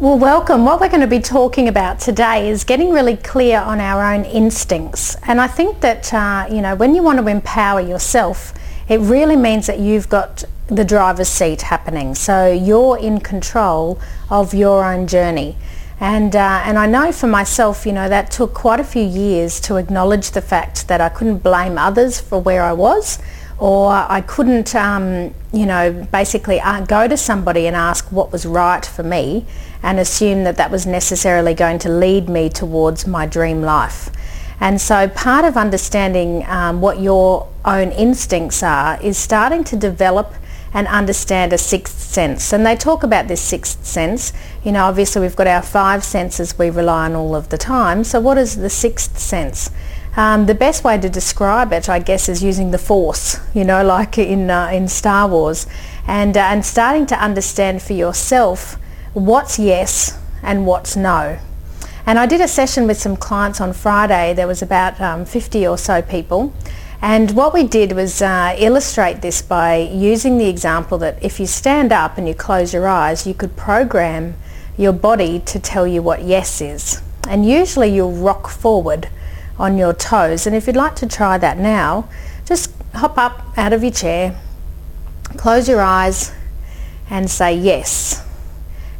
Well, welcome. What we're going to be talking about today is getting really clear on our own instincts. And I think that, uh, you know, when you want to empower yourself, it really means that you've got the driver's seat happening. So you're in control of your own journey. And, uh, and I know for myself, you know, that took quite a few years to acknowledge the fact that I couldn't blame others for where I was or I couldn't, um, you know, basically uh, go to somebody and ask what was right for me and assume that that was necessarily going to lead me towards my dream life. And so part of understanding um, what your own instincts are is starting to develop and understand a sixth sense. And they talk about this sixth sense. You know, obviously we've got our five senses we rely on all of the time. So what is the sixth sense? Um, the best way to describe it, I guess, is using the Force, you know, like in, uh, in Star Wars, and, uh, and starting to understand for yourself what's yes and what's no. And I did a session with some clients on Friday. There was about um, 50 or so people. And what we did was uh, illustrate this by using the example that if you stand up and you close your eyes, you could program your body to tell you what yes is. And usually you'll rock forward on your toes. And if you'd like to try that now, just hop up out of your chair, close your eyes and say yes.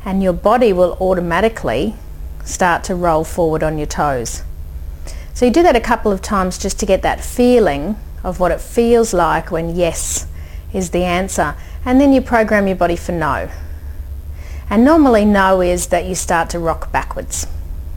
And your body will automatically start to roll forward on your toes. So you do that a couple of times just to get that feeling of what it feels like when yes is the answer. And then you program your body for no. And normally no is that you start to rock backwards.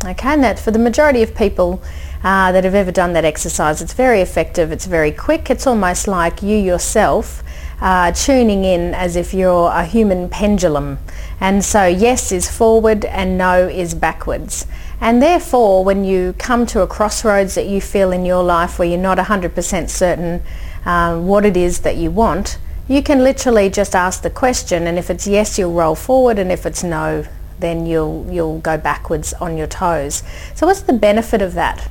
Okay, and that for the majority of people uh, that have ever done that exercise, it's very effective, it's very quick, it's almost like you yourself uh, tuning in as if you're a human pendulum. And so yes is forward and no is backwards. And therefore, when you come to a crossroads that you feel in your life where you're not 100% certain uh, what it is that you want, you can literally just ask the question and if it's yes, you'll roll forward and if it's no, then you'll, you'll go backwards on your toes. So what's the benefit of that?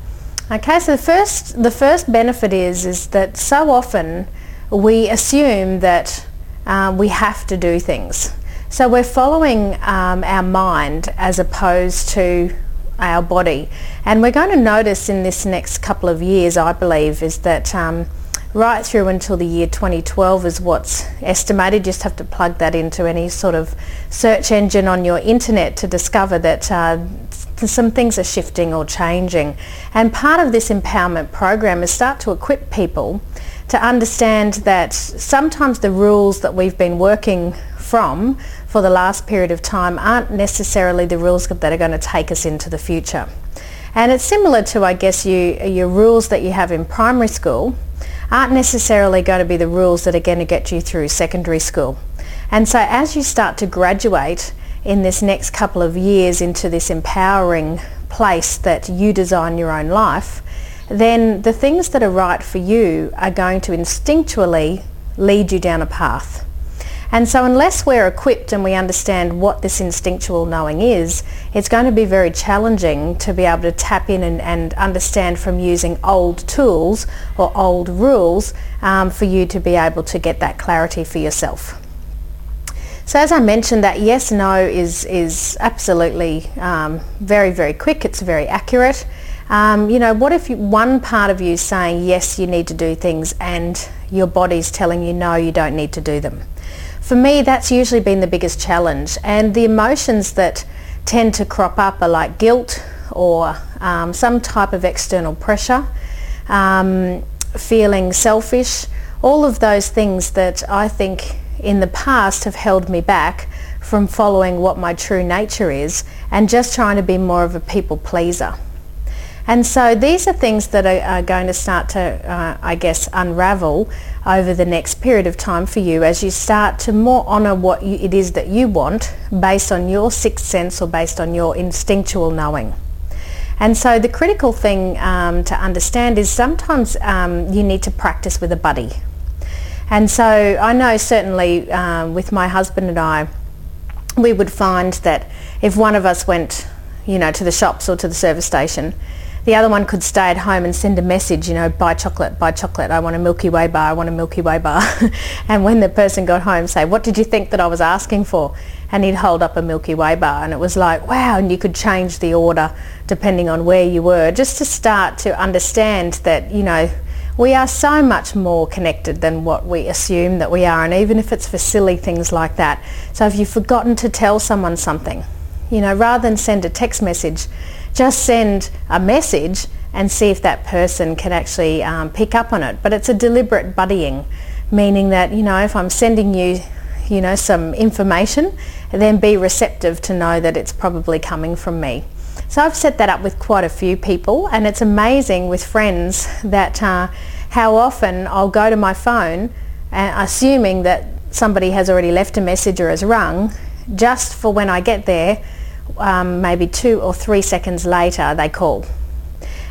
Okay, so the first, the first benefit is, is that so often we assume that um, we have to do things. So we're following um, our mind as opposed to our body. And we're going to notice in this next couple of years, I believe, is that um, right through until the year 2012 is what's estimated. You just have to plug that into any sort of search engine on your internet to discover that uh, some things are shifting or changing. And part of this empowerment program is start to equip people to understand that sometimes the rules that we've been working from for the last period of time aren't necessarily the rules that are going to take us into the future. And it's similar to, I guess, you, your rules that you have in primary school aren't necessarily going to be the rules that are going to get you through secondary school. And so as you start to graduate in this next couple of years into this empowering place that you design your own life, then the things that are right for you are going to instinctually lead you down a path. And so unless we're equipped and we understand what this instinctual knowing is, it's going to be very challenging to be able to tap in and, and understand from using old tools or old rules um, for you to be able to get that clarity for yourself. So as I mentioned, that yes, no is, is absolutely um, very, very quick. It's very accurate. Um, you know, what if you, one part of you is saying, yes, you need to do things and your body's telling you, no, you don't need to do them? For me, that's usually been the biggest challenge. And the emotions that tend to crop up are like guilt or um, some type of external pressure, um, feeling selfish, all of those things that I think in the past have held me back from following what my true nature is and just trying to be more of a people pleaser. And so these are things that are, are going to start to, uh, I guess, unravel over the next period of time for you as you start to more honour what you, it is that you want based on your sixth sense or based on your instinctual knowing. And so the critical thing um, to understand is sometimes um, you need to practice with a buddy. And so I know certainly um, with my husband and I, we would find that if one of us went, you know, to the shops or to the service station, the other one could stay at home and send a message, you know, buy chocolate, buy chocolate, I want a Milky Way bar, I want a Milky Way bar. and when the person got home, say, what did you think that I was asking for? And he'd hold up a Milky Way bar and it was like, wow, and you could change the order depending on where you were, just to start to understand that, you know, we are so much more connected than what we assume that we are, and even if it's for silly things like that. So if you've forgotten to tell someone something, you know, rather than send a text message, just send a message and see if that person can actually um, pick up on it. But it's a deliberate buddying, meaning that, you know, if I'm sending you, you know, some information, then be receptive to know that it's probably coming from me. So I've set that up with quite a few people and it's amazing with friends that uh, how often I'll go to my phone uh, assuming that somebody has already left a message or has rung just for when I get there um, maybe two or three seconds later they call.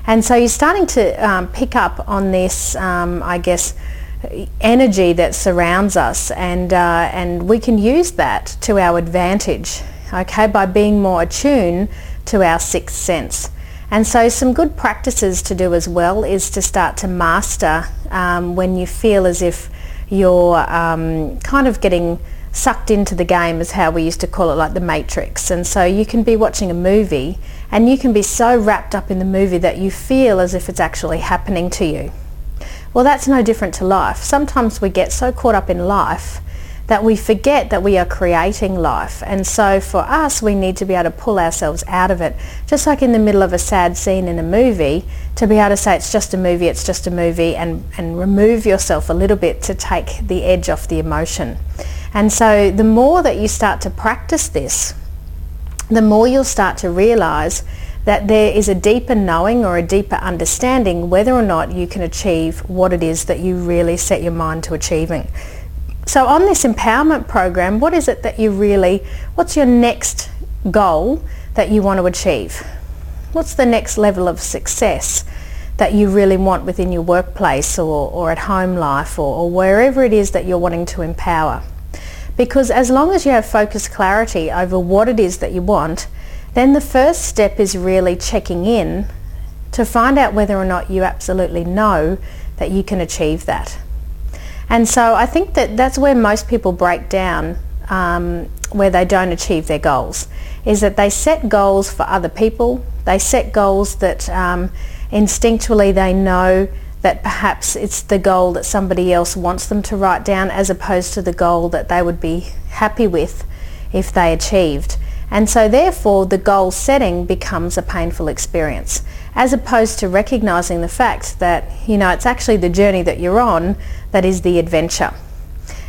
And so you're starting to um, pick up on this, um, I guess, energy that surrounds us and, uh, and we can use that to our advantage, okay, by being more attuned to our sixth sense. And so some good practices to do as well is to start to master um, when you feel as if you're um, kind of getting sucked into the game is how we used to call it like the matrix. And so you can be watching a movie and you can be so wrapped up in the movie that you feel as if it's actually happening to you. Well that's no different to life. Sometimes we get so caught up in life that we forget that we are creating life. And so for us we need to be able to pull ourselves out of it. Just like in the middle of a sad scene in a movie to be able to say it's just a movie it's just a movie and and remove yourself a little bit to take the edge off the emotion and so the more that you start to practice this, the more you'll start to realize that there is a deeper knowing or a deeper understanding whether or not you can achieve what it is that you really set your mind to achieving. So on this empowerment program, what is it that you really, what's your next goal that you want to achieve? What's the next level of success that you really want within your workplace or, or at home life or, or wherever it is that you're wanting to empower? Because as long as you have focused clarity over what it is that you want, then the first step is really checking in to find out whether or not you absolutely know that you can achieve that. And so I think that that's where most people break down um, where they don't achieve their goals, is that they set goals for other people. They set goals that um, instinctually they know that perhaps it's the goal that somebody else wants them to write down as opposed to the goal that they would be happy with if they achieved. And so therefore the goal setting becomes a painful experience as opposed to recognizing the fact that, you know, it's actually the journey that you're on that is the adventure.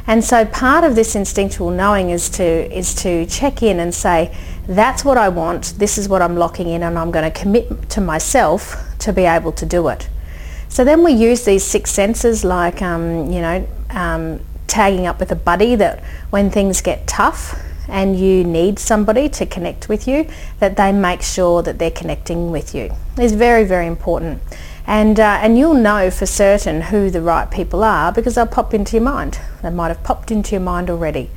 And so part of this instinctual knowing is to, is to check in and say, that's what I want, this is what I'm locking in and I'm going to commit to myself to be able to do it. So then we use these six senses like, um, you know, um, tagging up with a buddy that when things get tough and you need somebody to connect with you, that they make sure that they're connecting with you. It's very, very important. And, uh, and you'll know for certain who the right people are because they'll pop into your mind. They might have popped into your mind already.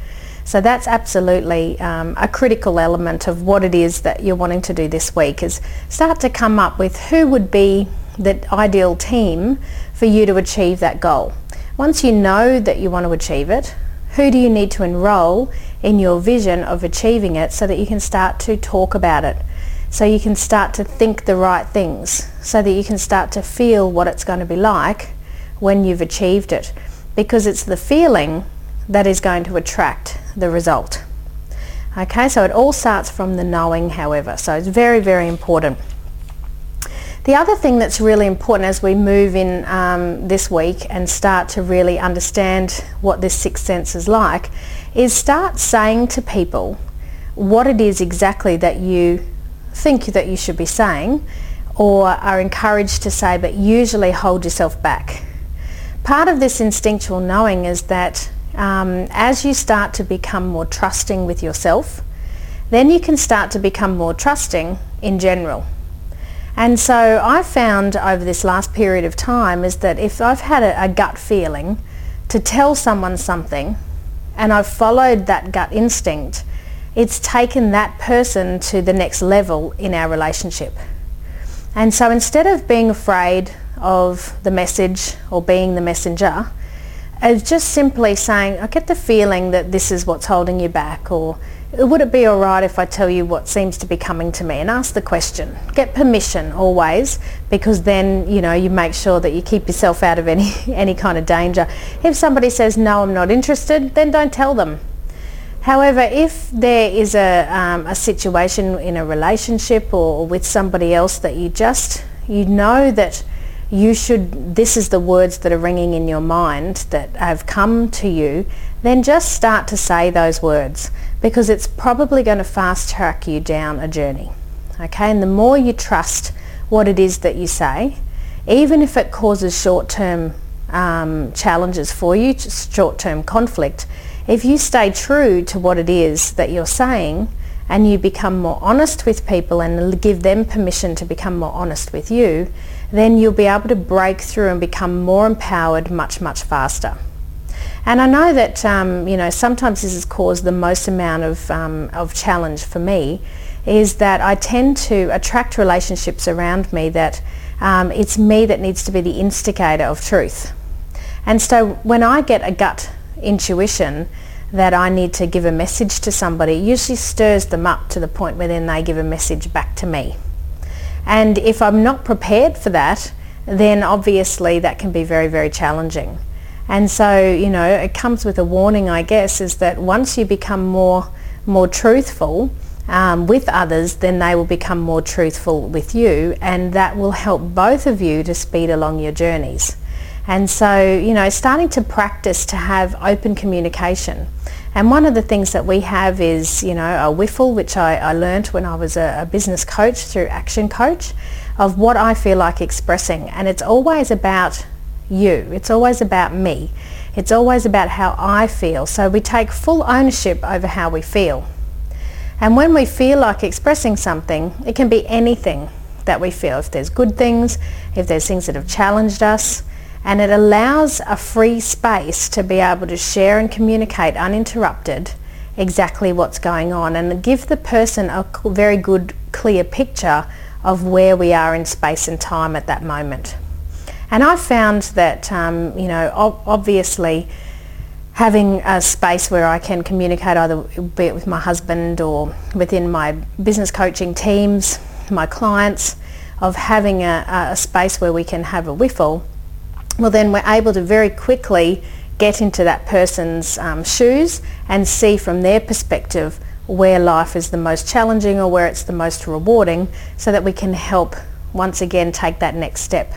So that's absolutely um, a critical element of what it is that you're wanting to do this week is start to come up with who would be the ideal team for you to achieve that goal. Once you know that you want to achieve it, who do you need to enroll in your vision of achieving it so that you can start to talk about it, so you can start to think the right things, so that you can start to feel what it's going to be like when you've achieved it. Because it's the feeling that is going to attract the result. Okay, so it all starts from the knowing, however. So it's very, very important. The other thing that's really important as we move in um, this week and start to really understand what this sixth sense is like is start saying to people what it is exactly that you think that you should be saying or are encouraged to say but usually hold yourself back. Part of this instinctual knowing is that um, as you start to become more trusting with yourself, then you can start to become more trusting in general. And so I found over this last period of time is that if I've had a, a gut feeling to tell someone something and I've followed that gut instinct, it's taken that person to the next level in our relationship. And so instead of being afraid of the message or being the messenger, it's just simply saying, I get the feeling that this is what's holding you back or would it be all right if I tell you what seems to be coming to me and ask the question. Get permission always because then, you know, you make sure that you keep yourself out of any, any kind of danger. If somebody says, no, I'm not interested, then don't tell them. However, if there is a, um, a situation in a relationship or with somebody else that you just, you know that you should, this is the words that are ringing in your mind that have come to you, then just start to say those words because it's probably going to fast track you down a journey. Okay, and the more you trust what it is that you say, even if it causes short-term um, challenges for you, short-term conflict, if you stay true to what it is that you're saying and you become more honest with people and give them permission to become more honest with you, then you'll be able to break through and become more empowered much, much faster. And I know that, um, you know, sometimes this has caused the most amount of, um, of challenge for me is that I tend to attract relationships around me that um, it's me that needs to be the instigator of truth. And so when I get a gut intuition that I need to give a message to somebody, it usually stirs them up to the point where then they give a message back to me. And if I'm not prepared for that, then obviously that can be very, very challenging. And so, you know, it comes with a warning, I guess, is that once you become more, more truthful um, with others, then they will become more truthful with you, and that will help both of you to speed along your journeys. And so, you know, starting to practice to have open communication. And one of the things that we have is, you know, a WIFL, which I, I learned when I was a, a business coach through Action Coach, of what I feel like expressing. And it's always about you. It's always about me. It's always about how I feel. So we take full ownership over how we feel. And when we feel like expressing something, it can be anything that we feel. If there's good things, if there's things that have challenged us, and it allows a free space to be able to share and communicate uninterrupted exactly what's going on and give the person a very good clear picture of where we are in space and time at that moment. And I've found that, um, you know, obviously having a space where I can communicate either be it with my husband or within my business coaching teams, my clients, of having a, a space where we can have a WIFL, well then we're able to very quickly get into that person's um, shoes and see from their perspective where life is the most challenging or where it's the most rewarding so that we can help once again take that next step.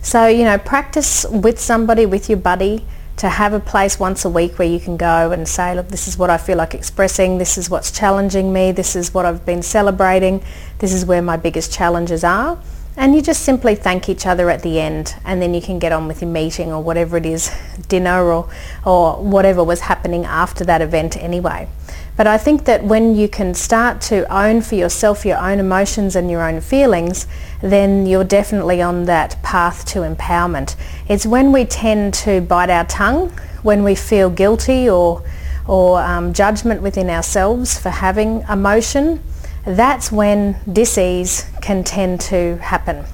So, you know, practice with somebody, with your buddy, to have a place once a week where you can go and say, look, this is what I feel like expressing, this is what's challenging me, this is what I've been celebrating, this is where my biggest challenges are. And you just simply thank each other at the end and then you can get on with your meeting or whatever it is, dinner or, or whatever was happening after that event anyway. But I think that when you can start to own for yourself your own emotions and your own feelings, then you're definitely on that path to empowerment. It's when we tend to bite our tongue, when we feel guilty or, or um, judgment within ourselves for having emotion, that's when disease can tend to happen.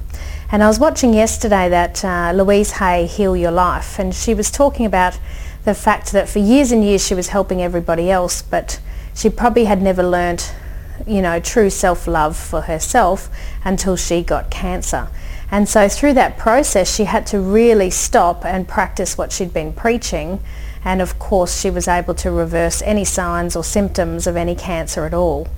And I was watching yesterday that uh, Louise Hay Heal Your Life and she was talking about the fact that for years and years she was helping everybody else but she probably had never learnt, you know, true self-love for herself until she got cancer. And so through that process, she had to really stop and practice what she'd been preaching. And of course, she was able to reverse any signs or symptoms of any cancer at all.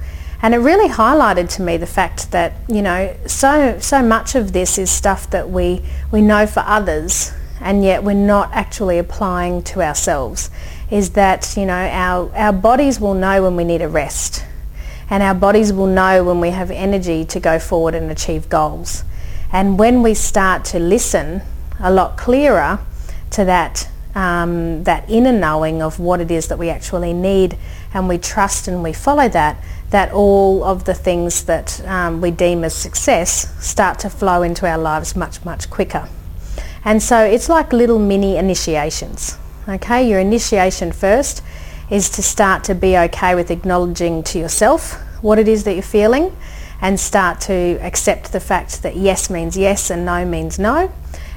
And it really highlighted to me the fact that, you know, so, so much of this is stuff that we, we know for others and yet we're not actually applying to ourselves is that, you know, our, our bodies will know when we need a rest and our bodies will know when we have energy to go forward and achieve goals. And when we start to listen a lot clearer to that, um, that inner knowing of what it is that we actually need and we trust and we follow that, that all of the things that um, we deem as success start to flow into our lives much, much quicker. And so it's like little mini initiations. Okay, your initiation first is to start to be okay with acknowledging to yourself what it is that you're feeling and start to accept the fact that yes means yes and no means no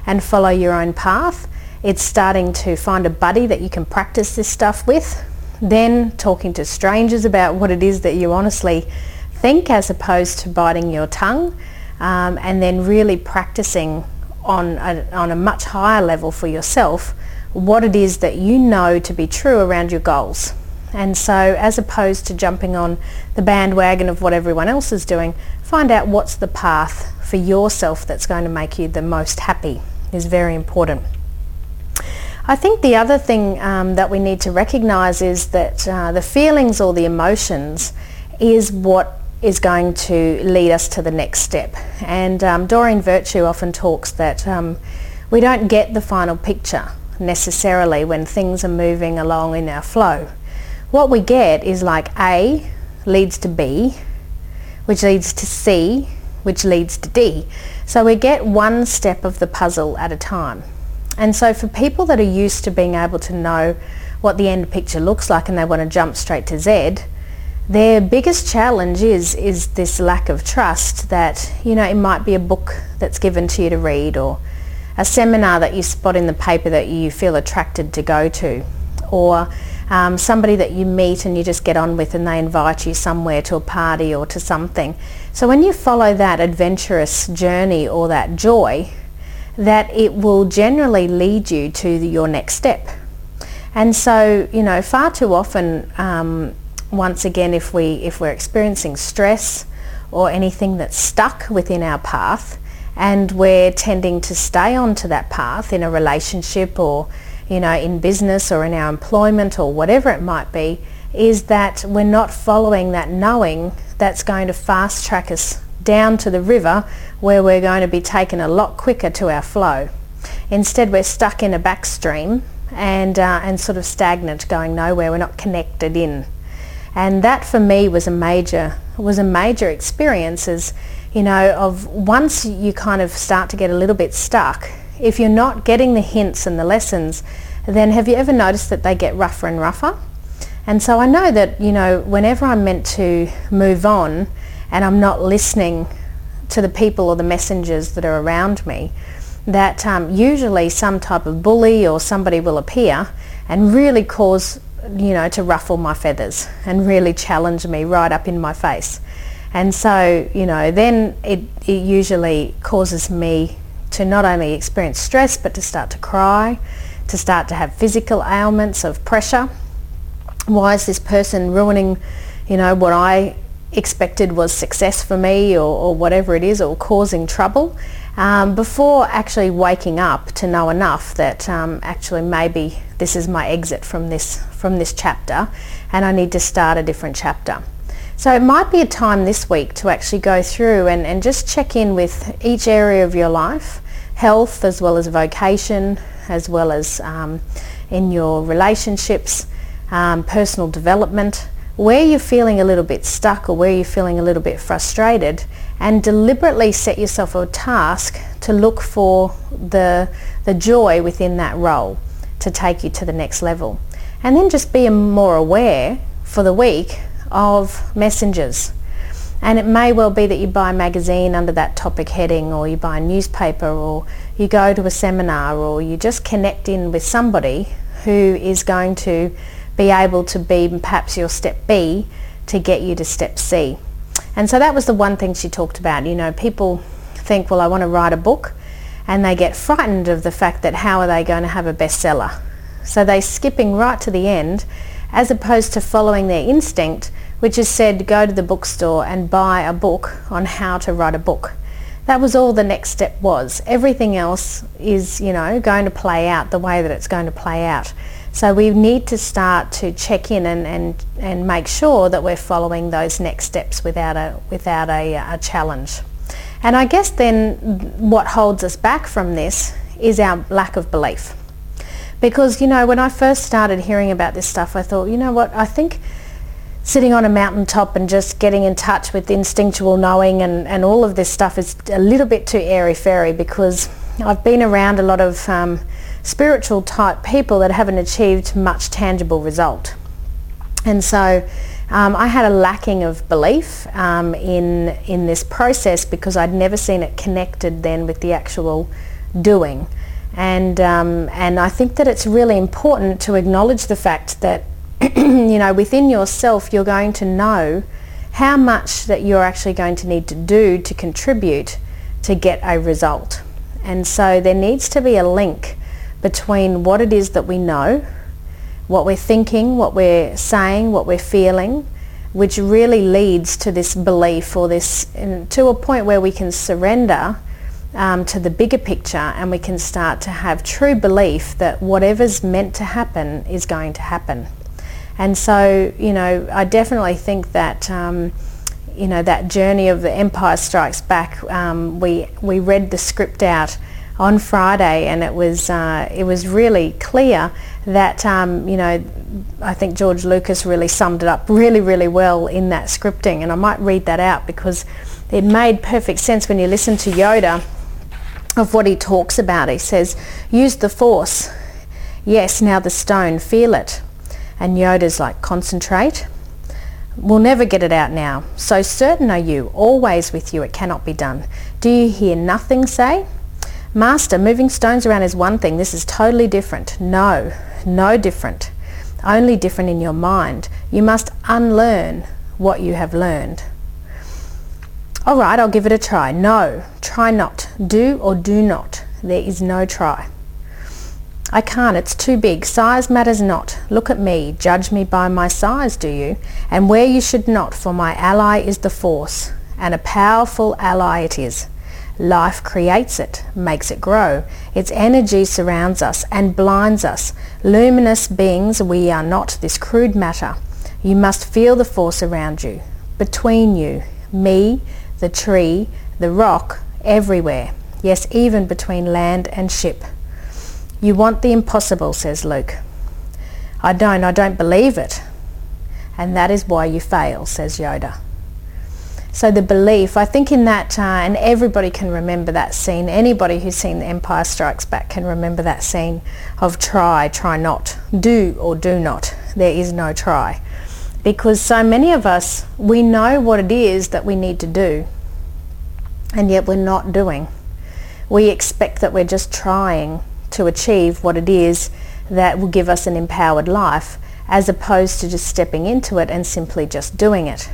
and follow your own path. It's starting to find a buddy that you can practice this stuff with. Then talking to strangers about what it is that you honestly think as opposed to biting your tongue. Um, and then really practicing on a, on a much higher level for yourself what it is that you know to be true around your goals. And so as opposed to jumping on the bandwagon of what everyone else is doing, find out what's the path for yourself that's going to make you the most happy is very important. I think the other thing um, that we need to recognise is that uh, the feelings or the emotions is what is going to lead us to the next step. And um, Doreen Virtue often talks that um, we don't get the final picture necessarily when things are moving along in our flow. What we get is like A leads to B, which leads to C, which leads to D. So we get one step of the puzzle at a time. And so for people that are used to being able to know what the end picture looks like and they want to jump straight to Z, their biggest challenge is is this lack of trust that, you know, it might be a book that's given to you to read or a seminar that you spot in the paper that you feel attracted to go to or um, somebody that you meet and you just get on with and they invite you somewhere to a party or to something. So when you follow that adventurous journey or that joy, that it will generally lead you to your next step. And so, you know, far too often, um, once again, if, we, if we're experiencing stress or anything that's stuck within our path and we're tending to stay onto that path in a relationship or, you know, in business or in our employment or whatever it might be, is that we're not following that knowing that's going to fast track us down to the river where we're going to be taken a lot quicker to our flow. Instead we're stuck in a backstream and, uh, and sort of stagnant going nowhere. We're not connected in. And that for me was a major, was a major experience as, you know, of once you kind of start to get a little bit stuck, if you're not getting the hints and the lessons, then have you ever noticed that they get rougher and rougher? And so I know that, you know, whenever I'm meant to move on, and I'm not listening to the people or the messengers that are around me, that um, usually some type of bully or somebody will appear and really cause, you know, to ruffle my feathers and really challenge me right up in my face. And so, you know, then it, it usually causes me to not only experience stress but to start to cry, to start to have physical ailments of pressure. Why is this person ruining, you know, what I expected was success for me or, or whatever it is or causing trouble um, before actually waking up to know enough that um, actually maybe this is my exit from this from this chapter and I need to start a different chapter. So it might be a time this week to actually go through and, and just check in with each area of your life, health as well as vocation, as well as um, in your relationships, um, personal development, where you're feeling a little bit stuck or where you're feeling a little bit frustrated and deliberately set yourself a task to look for the, the joy within that role to take you to the next level. And then just be more aware for the week of messengers. And it may well be that you buy a magazine under that topic heading or you buy a newspaper or you go to a seminar or you just connect in with somebody who is going to be able to be perhaps your step B to get you to step C. And so that was the one thing she talked about. You know, people think, well, I want to write a book and they get frightened of the fact that how are they going to have a bestseller? So they're skipping right to the end as opposed to following their instinct, which is said go to the bookstore and buy a book on how to write a book. That was all the next step was. Everything else is, you know, going to play out the way that it's going to play out. So we need to start to check in and, and, and make sure that we're following those next steps without a, without a, a challenge. And I guess then what holds us back from this is our lack of belief. Because, you know, when I first started hearing about this stuff, I thought, you know what, I think sitting on a mountaintop and just getting in touch with instinctual knowing and, and all of this stuff is a little bit too airy-fairy because I've been around a lot of um, spiritual type people that haven't achieved much tangible result. And so um, I had a lacking of belief um, in, in this process because I'd never seen it connected then with the actual doing. And, um, and I think that it's really important to acknowledge the fact that, you know, within yourself you're going to know how much that you're actually going to need to do to contribute to get a result. And so there needs to be a link between what it is that we know, what we're thinking, what we're saying, what we're feeling, which really leads to this belief or this, to a point where we can surrender um, to the bigger picture and we can start to have true belief that whatever's meant to happen is going to happen. And so, you know, I definitely think that, um, you know, that journey of the Empire Strikes Back, um, we, we read the script out on Friday and it was, uh, it was really clear that, um, you know, I think George Lucas really summed it up really, really well in that scripting. And I might read that out because it made perfect sense when you listen to Yoda of what he talks about. He says, use the force. Yes, now the stone, feel it. And Yoda's like, concentrate. We'll never get it out now. So certain are you, always with you, it cannot be done. Do you hear nothing say? Master, moving stones around is one thing. This is totally different. No, no different. Only different in your mind. You must unlearn what you have learned. All right, I'll give it a try. No, try not. Do or do not. There is no try. I can't, it's too big. Size matters not. Look at me, judge me by my size, do you? And where you should not, for my ally is the force, and a powerful ally it is. Life creates it, makes it grow. Its energy surrounds us and blinds us. Luminous beings, we are not this crude matter. You must feel the force around you, between you, me, the tree, the rock, everywhere. Yes, even between land and ship. You want the impossible, says Luke. I don't, I don't believe it. And that is why you fail, says Yoda. So the belief, I think in that, uh, and everybody can remember that scene. Anybody who's seen The Empire Strikes Back can remember that scene of try, try not, do or do not. There is no try because so many of us, we know what it is that we need to do and yet we're not doing. We expect that we're just trying to achieve what it is that will give us an empowered life as opposed to just stepping into it and simply just doing it.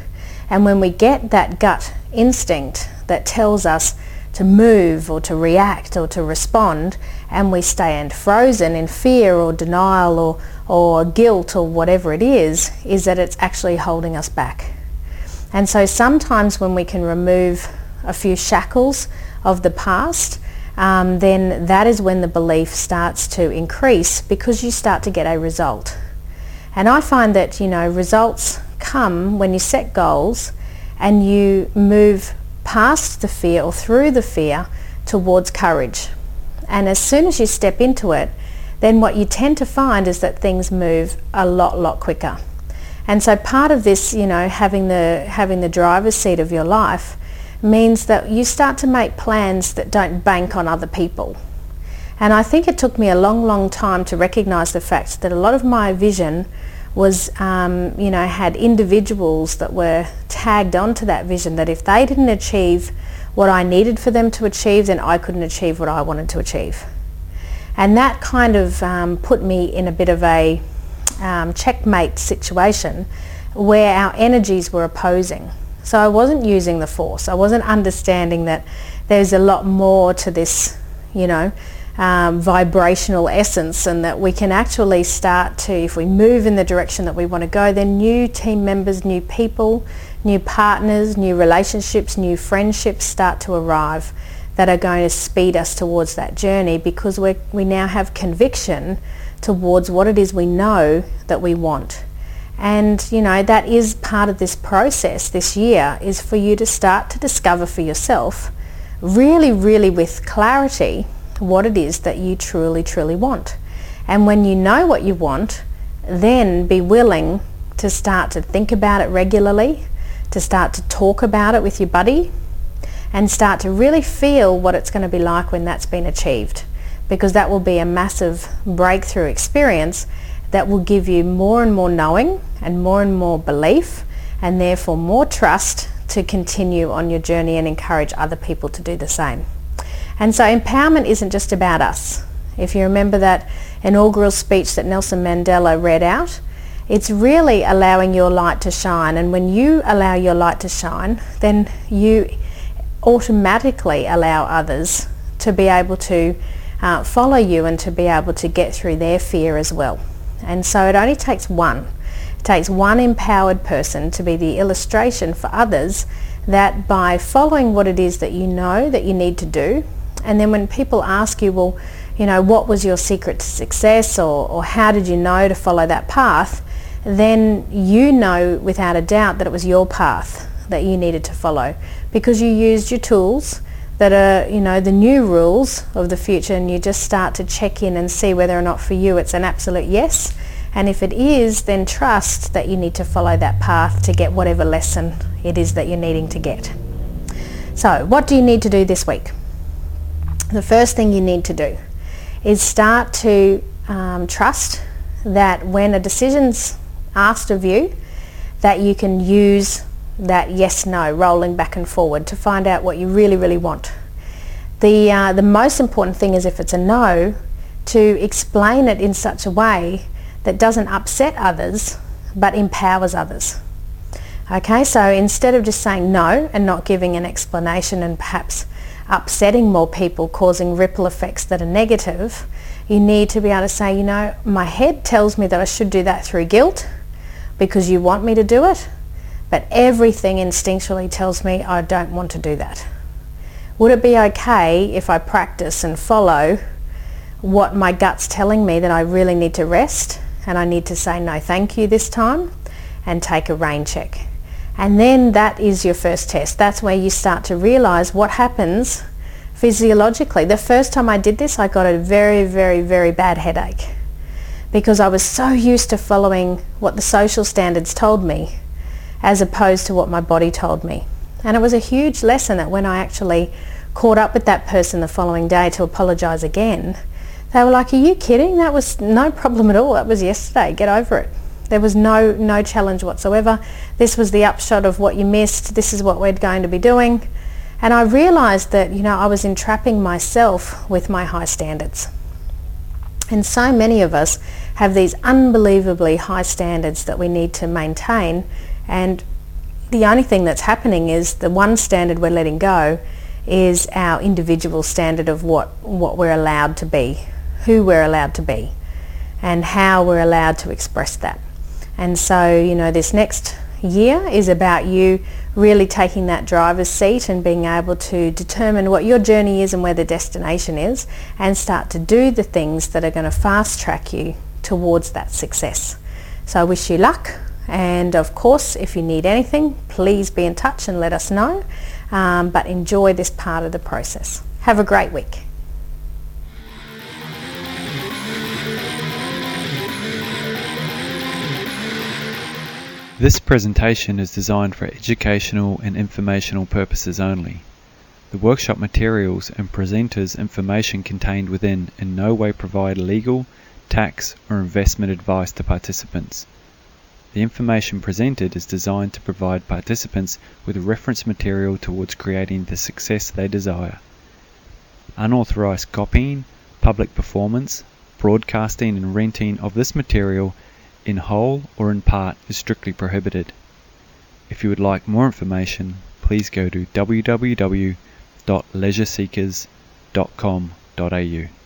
And when we get that gut instinct that tells us to move or to react or to respond and we stand frozen in fear or denial or, or guilt or whatever it is, is that it's actually holding us back. And so sometimes when we can remove a few shackles of the past, um, then that is when the belief starts to increase because you start to get a result. And I find that, you know, results come when you set goals and you move past the fear or through the fear towards courage. And as soon as you step into it, then what you tend to find is that things move a lot, lot quicker. And so part of this, you know, having the, having the driver's seat of your life means that you start to make plans that don't bank on other people. And I think it took me a long, long time to recognize the fact that a lot of my vision was, um, you know, had individuals that were tagged onto that vision that if they didn't achieve what I needed for them to achieve, then I couldn't achieve what I wanted to achieve. And that kind of um, put me in a bit of a um, checkmate situation where our energies were opposing. So I wasn't using the force. I wasn't understanding that there's a lot more to this, you know, um, vibrational essence and that we can actually start to, if we move in the direction that we want to go, then new team members, new people, new partners, new relationships, new friendships start to arrive that are going to speed us towards that journey because we we now have conviction towards what it is we know that we want. And, you know, that is part of this process this year is for you to start to discover for yourself really, really with clarity what it is that you truly, truly want. And when you know what you want, then be willing to start to think about it regularly, to start to talk about it with your buddy, and start to really feel what it's going to be like when that's been achieved. Because that will be a massive breakthrough experience that will give you more and more knowing and more and more belief and therefore more trust to continue on your journey and encourage other people to do the same. And so empowerment isn't just about us. If you remember that inaugural speech that Nelson Mandela read out, it's really allowing your light to shine. And when you allow your light to shine, then you automatically allow others to be able to uh, follow you and to be able to get through their fear as well. And so it only takes one. It takes one empowered person to be the illustration for others that by following what it is that you know that you need to do, and then when people ask you, well, you know, what was your secret to success or, or how did you know to follow that path, then you know without a doubt that it was your path that you needed to follow because you used your tools that are, you know, the new rules of the future and you just start to check in and see whether or not for you it's an absolute yes. And if it is, then trust that you need to follow that path to get whatever lesson it is that you're needing to get. So what do you need to do this week? The first thing you need to do is start to um, trust that when a decision's asked of you, that you can use that yes no rolling back and forward to find out what you really really want. The, uh, the most important thing is if it's a no to explain it in such a way that doesn't upset others but empowers others. Okay, so instead of just saying no and not giving an explanation and perhaps upsetting more people, causing ripple effects that are negative, you need to be able to say, you know, my head tells me that I should do that through guilt because you want me to do it, but everything instinctually tells me I don't want to do that. Would it be okay if I practice and follow what my gut's telling me that I really need to rest and I need to say no thank you this time and take a rain check? And then that is your first test. That's where you start to realize what happens physiologically. The first time I did this, I got a very, very, very bad headache because I was so used to following what the social standards told me as opposed to what my body told me. And it was a huge lesson that when I actually caught up with that person the following day to apologise again, they were like, are you kidding? That was no problem at all. That was yesterday. Get over it. There was no, no challenge whatsoever. This was the upshot of what you missed. This is what we're going to be doing. And I realised that, you know, I was entrapping myself with my high standards. And so many of us have these unbelievably high standards that we need to maintain and the only thing that's happening is the one standard we're letting go is our individual standard of what, what we're allowed to be, who we're allowed to be, and how we're allowed to express that. And so, you know, this next year is about you really taking that driver's seat and being able to determine what your journey is and where the destination is and start to do the things that are going to fast track you towards that success. So I wish you luck. And of course, if you need anything, please be in touch and let us know. Um, but enjoy this part of the process. Have a great week. This presentation is designed for educational and informational purposes only. The workshop materials and presenters' information contained within in no way provide legal, tax, or investment advice to participants. The information presented is designed to provide participants with reference material towards creating the success they desire. Unauthorized copying, public performance, broadcasting and renting of this material in whole or in part is strictly prohibited. If you would like more information, please go to www.leisureseekers.com.au.